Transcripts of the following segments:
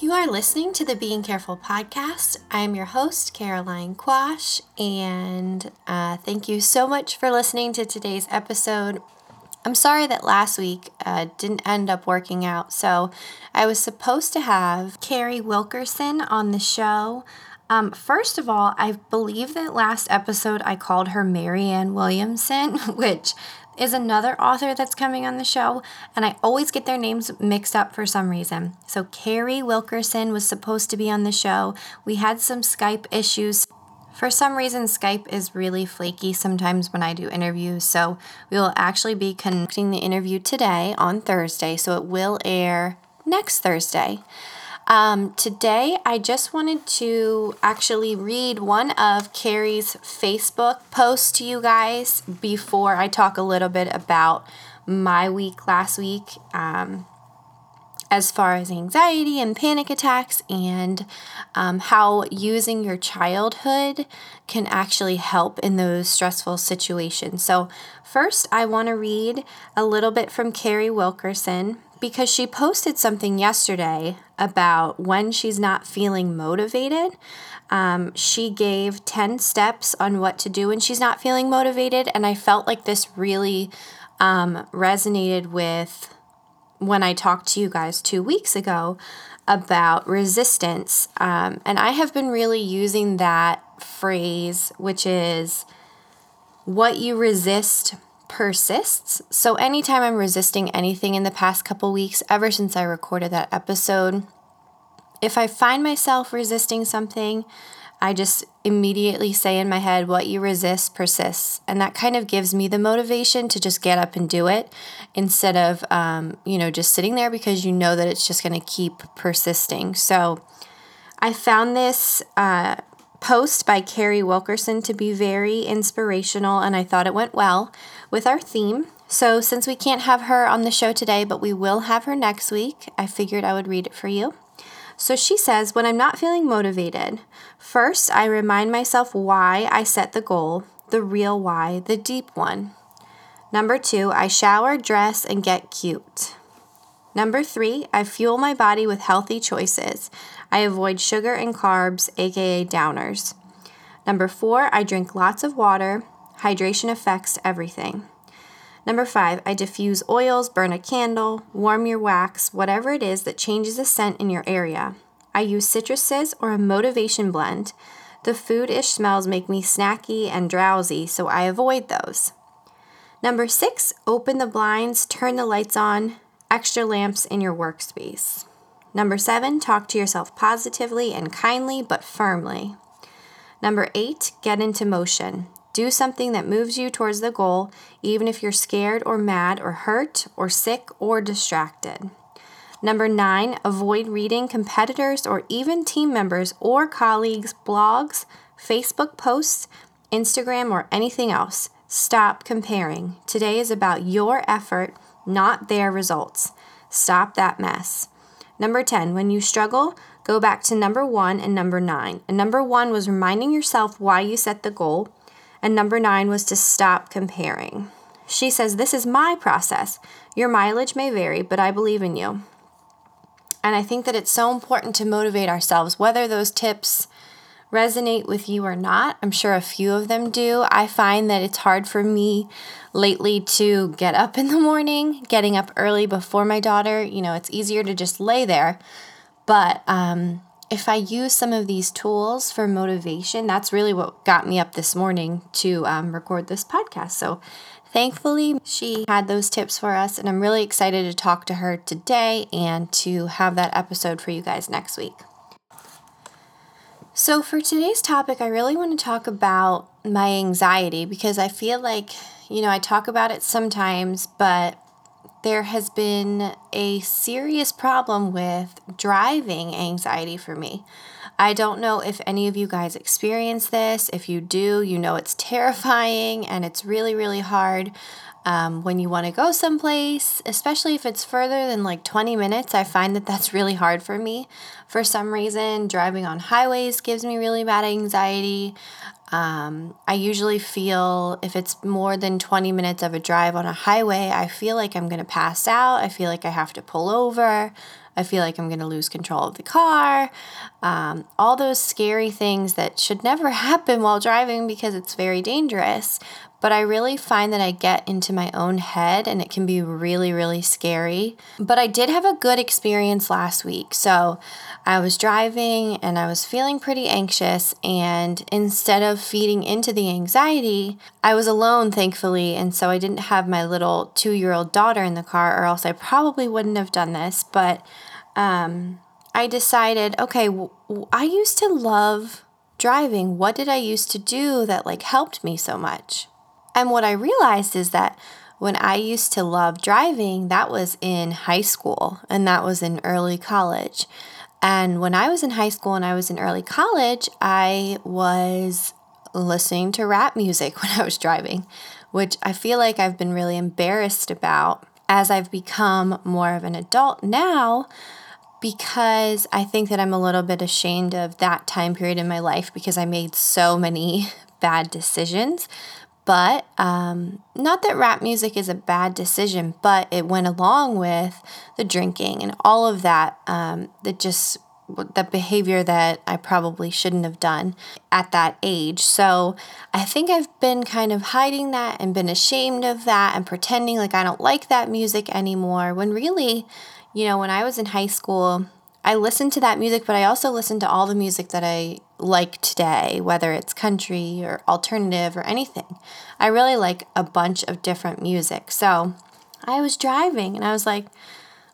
You are listening to the Being Carefull podcast. I'm your host, Caroline Quash, and uh, thank you so much for listening to today's episode. I'm sorry that last week uh, didn't end up working out. So, I was supposed to have Carrie Wilkerson on the show. Um, first of all, I believe that last episode I called her Marianne Williamson, which is another author that's coming on the show, and I always get their names mixed up for some reason. So, Carrie Wilkerson was supposed to be on the show. We had some Skype issues. For some reason, Skype is really flaky sometimes when I do interviews, so we will actually be conducting the interview today on Thursday, so it will air next Thursday. Um, today, I just wanted to actually read one of Carrie's Facebook posts to you guys before I talk a little bit about my week last week um, as far as anxiety and panic attacks and um, how using your childhood can actually help in those stressful situations. So, first, I want to read a little bit from Carrie Wilkerson because she posted something yesterday about when she's not feeling motivated. Um, she gave 10 steps on what to do when she's not feeling motivated, and I felt like this really um, resonated with when I talked to you guys two weeks ago about resistance. Um, and I have been really using that phrase, which is what you resist persists. So anytime I'm resisting anything in the past couple weeks, ever since I recorded that episode, if I find myself resisting something, I just immediately say in my head, what you resist persists. And that kind of gives me the motivation to just get up and do it instead of, um, you know, just sitting there because you know that it's just going to keep persisting. So I found this uh, post by Carrie Wilkerson to be very inspirational, and I thought it went well with our theme. So, since we can't have her on the show today, but we will have her next week, I figured I would read it for you. So she says, When I'm not feeling motivated, first I remind myself why I set the goal, the real why, the deep one. Number two, I shower, dress, and get cute. Number three, I fuel my body with healthy choices. I avoid sugar and carbs, aka downers. Number four, I drink lots of water. Hydration affects everything. Number five, I diffuse oils, burn a candle, warm your wax, whatever it is that changes the scent in your area. I use citruses or a motivation blend. The food ish smells make me snacky and drowsy, so I avoid those. Number six, open the blinds, turn the lights on, extra lamps in your workspace. Number seven, talk to yourself positively and kindly but firmly. Number eight, get into motion. Do something that moves you towards the goal, even if you're scared or mad or hurt or sick or distracted. Number nine, avoid reading competitors or even team members or colleagues' blogs, Facebook posts, Instagram, or anything else. Stop comparing. Today is about your effort, not their results. Stop that mess. Number 10, when you struggle, go back to number one and number nine. And number one was reminding yourself why you set the goal, and number nine was to stop comparing. She says, This is my process. Your mileage may vary, but I believe in you. And I think that it's so important to motivate ourselves, whether those tips resonate with you or not. I'm sure a few of them do. I find that it's hard for me lately to get up in the morning, getting up early before my daughter. You know, it's easier to just lay there. But um, if I use some of these tools for motivation, that's really what got me up this morning to um, record this podcast. So thankfully, she had those tips for us, and I'm really excited to talk to her today and to have that episode for you guys next week. So, for today's topic, I really want to talk about my anxiety because I feel like, you know, I talk about it sometimes, but there has been a serious problem with driving anxiety for me. I don't know if any of you guys experience this. If you do, you know it's terrifying and it's really, really hard um, when you want to go someplace, especially if it's further than like 20 minutes, I find that that's really hard for me. For some reason, driving on highways gives me really bad anxiety. Um, I usually feel if it's more than 20 minutes of a drive on a highway, I feel like I'm going to pass out. I feel like I have to pull over. I feel like I'm going to lose control of the car. Um, all those scary things that should never happen while driving because it's very dangerous. But I really find that I get into my own head and it can be really, really scary. But I did have a good experience last week. So I was driving and I was feeling pretty anxious. And instead of feeding into the anxiety, I was alone, thankfully. And so I didn't have my little two year old daughter in the car, or else I probably wouldn't have done this. But um, I decided, okay, I used to love driving. What did I used to do that like helped me so much? And what I realized is that when I used to love driving, that was in high school and that was in early college. And when I was in high school and I was in early college, I was listening to rap music when I was driving, which I feel like I've been really embarrassed about as I've become more of an adult now because I think that I'm a little bit ashamed of that time period in my life because I made so many bad decisions. But um, not that rap music is a bad decision, but it went along with the drinking and all of that um, that just the behavior that I probably shouldn't have done at that age. So I think I've been kind of hiding that and been ashamed of that and pretending like I don't like that music anymore when really, you know, when I was in high school, I listened to that music, but I also listened to all the music that I like today, whether it's country or alternative or anything. I really like a bunch of different music. So I was driving and I was like,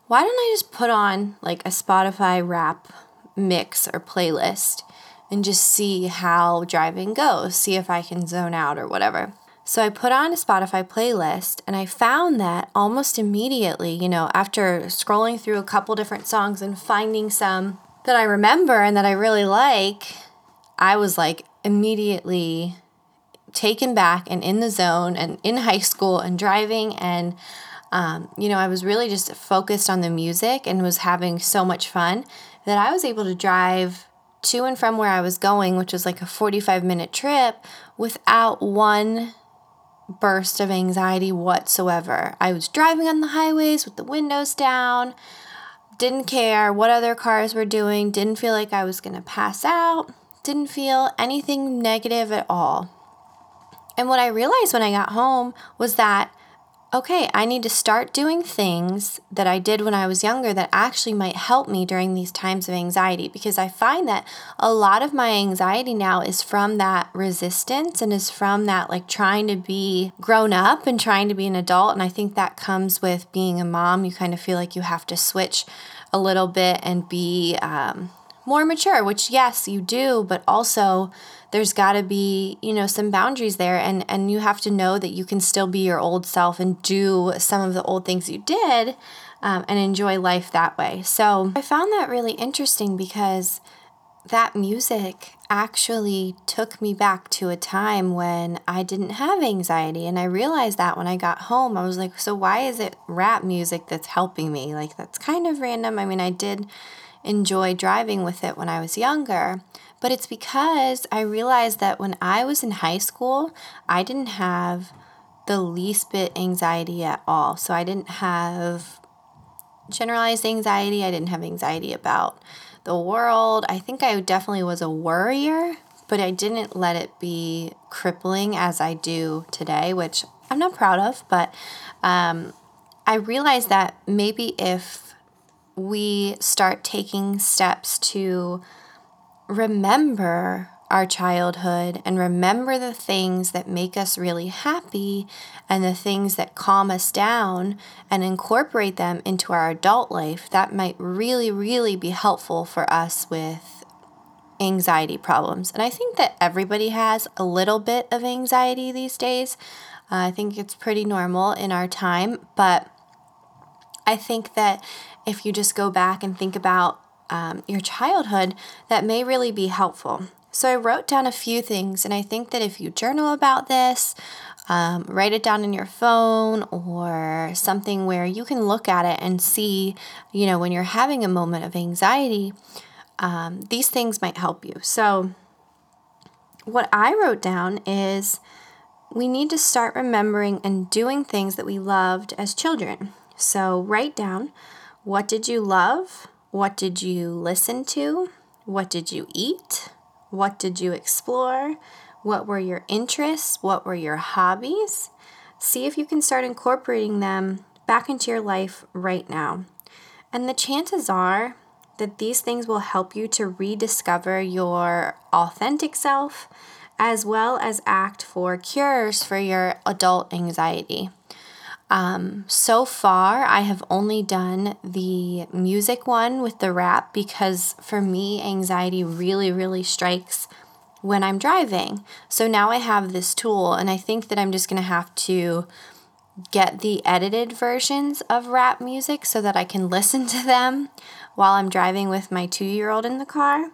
why don't I just put on like a Spotify rap mix or playlist and just see how driving goes, see if I can zone out or whatever. So I put on a Spotify playlist and I found that almost immediately, you know, after scrolling through a couple different songs and finding some that I remember and that I really like, I was like immediately taken back and in the zone and in high school and driving and um, you know, I was really just focused on the music and was having so much fun that I was able to drive to and from where I was going, which was like a 45 minute trip, without one burst of anxiety whatsoever. I was driving on the highways with the windows down, didn't care what other cars were doing, didn't feel like I was going to pass out, didn't feel anything negative at all. And what I realized when I got home was that okay, I need to start doing things that I did when I was younger that actually might help me during these times of anxiety because I find that a lot of my anxiety now is from that resistance and is from that like trying to be grown up and trying to be an adult. And I think that comes with being a mom. You kind of feel like you have to switch a little bit and be um, more mature, which, yes, you do, but also there's got to be you know some boundaries there and and you have to know that you can still be your old self and do some of the old things you did um, and enjoy life that way so i found that really interesting because that music actually took me back to a time when I didn't have anxiety. And I realized that when I got home, I was like, so why is it rap music that's helping me? Like, that's kind of random. I mean, I did enjoy driving with it when I was younger, but it's because I realized that when I was in high school, I didn't have the least bit anxiety at all. So I didn't have generalized anxiety, I didn't have anxiety about the world. I think I definitely was a worrier, but I didn't let it be crippling as I do today, which I'm not proud of, but um, I realized that maybe if we start taking steps to remember our childhood and remember the things that make us really happy and the things that calm us down and incorporate them into our adult life, that might really, really be helpful for us with anxiety problems. And I think that everybody has a little bit of anxiety these days. Uh, I think it's pretty normal in our time, but I think that if you just go back and think about um, your childhood, that may really be helpful. So I wrote down a few things, and I think that if you journal about this, um, write it down in your phone or something where you can look at it and see, you know, when you're having a moment of anxiety, um, these things might help you. So, what I wrote down is we need to start remembering and doing things that we loved as children. So, write down what did you love? What did you listen to? What did you eat? What did you explore? What were your interests? What were your hobbies? See if you can start incorporating them back into your life right now. And the chances are that these things will help you to rediscover your authentic self as well as act for cures for your adult anxiety. Um, so far, I have only done the music one with the rap because for me, anxiety really, really strikes when I'm driving. So now I have this tool, and I think that I'm just going to have to get the edited versions of rap music so that I can listen to them while I'm driving with my two year old in the car.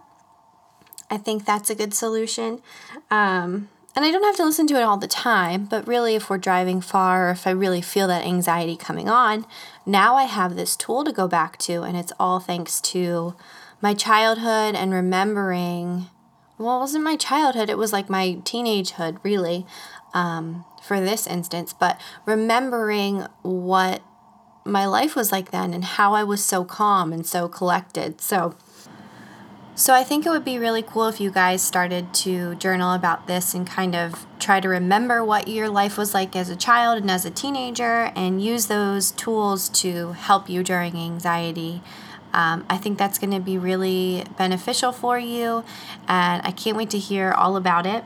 I think that's a good solution. Um, and I don't have to listen to it all the time, but really, if we're driving far or if I really feel that anxiety coming on, now I have this tool to go back to, and it's all thanks to my childhood and remembering. Well, it wasn't my childhood, it was like my teenagehood, really, um, for this instance, but remembering what my life was like then and how I was so calm and so collected. So, so I think it would be really cool if you guys started to journal about this and kind of try to remember what your life was like as a child and as a teenager and use those tools to help you during anxiety. Um, I think that's going to be really beneficial for you, and I can't wait to hear all about it.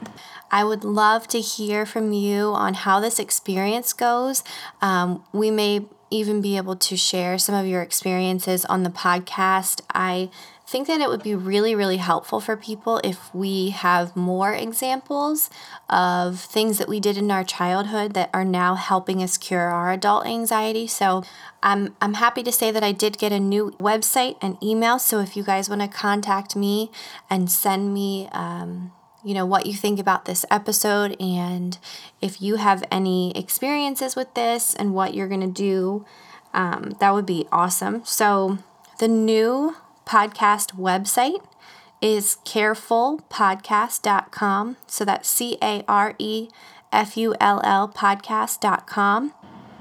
I would love to hear from you on how this experience goes. Um, we may even be able to share some of your experiences on the podcast. I think that it would be really, really helpful for people if we have more examples of things that we did in our childhood that are now helping us cure our adult anxiety. So I'm, I'm happy to say that I did get a new website and email. So if you guys want to contact me and send me, um, you know, what you think about this episode and if you have any experiences with this and what you're going to do, um, that would be awesome. So the new podcast website is carefullpodcast.com. So that's C A R E F U L L podcast.com.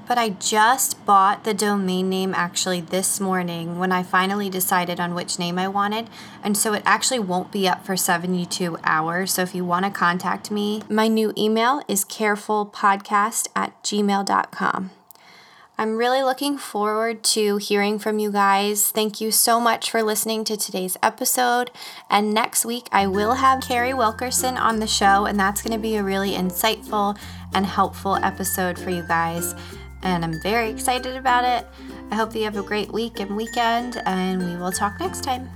But I just bought the domain name actually this morning when I finally decided on which name I wanted. And so it actually won't be up for 72 hours. So if you want to contact me, my new email is carefullpodcast at gmail.com. I'm really looking forward to hearing from you guys. Thank you so much for listening to today's episode. And next week, I will have Carrie Wilkerson on the show, and that's going to be a really insightful and helpful episode for you guys. And I'm very excited about it. I hope you have a great week and weekend, and we will talk next time.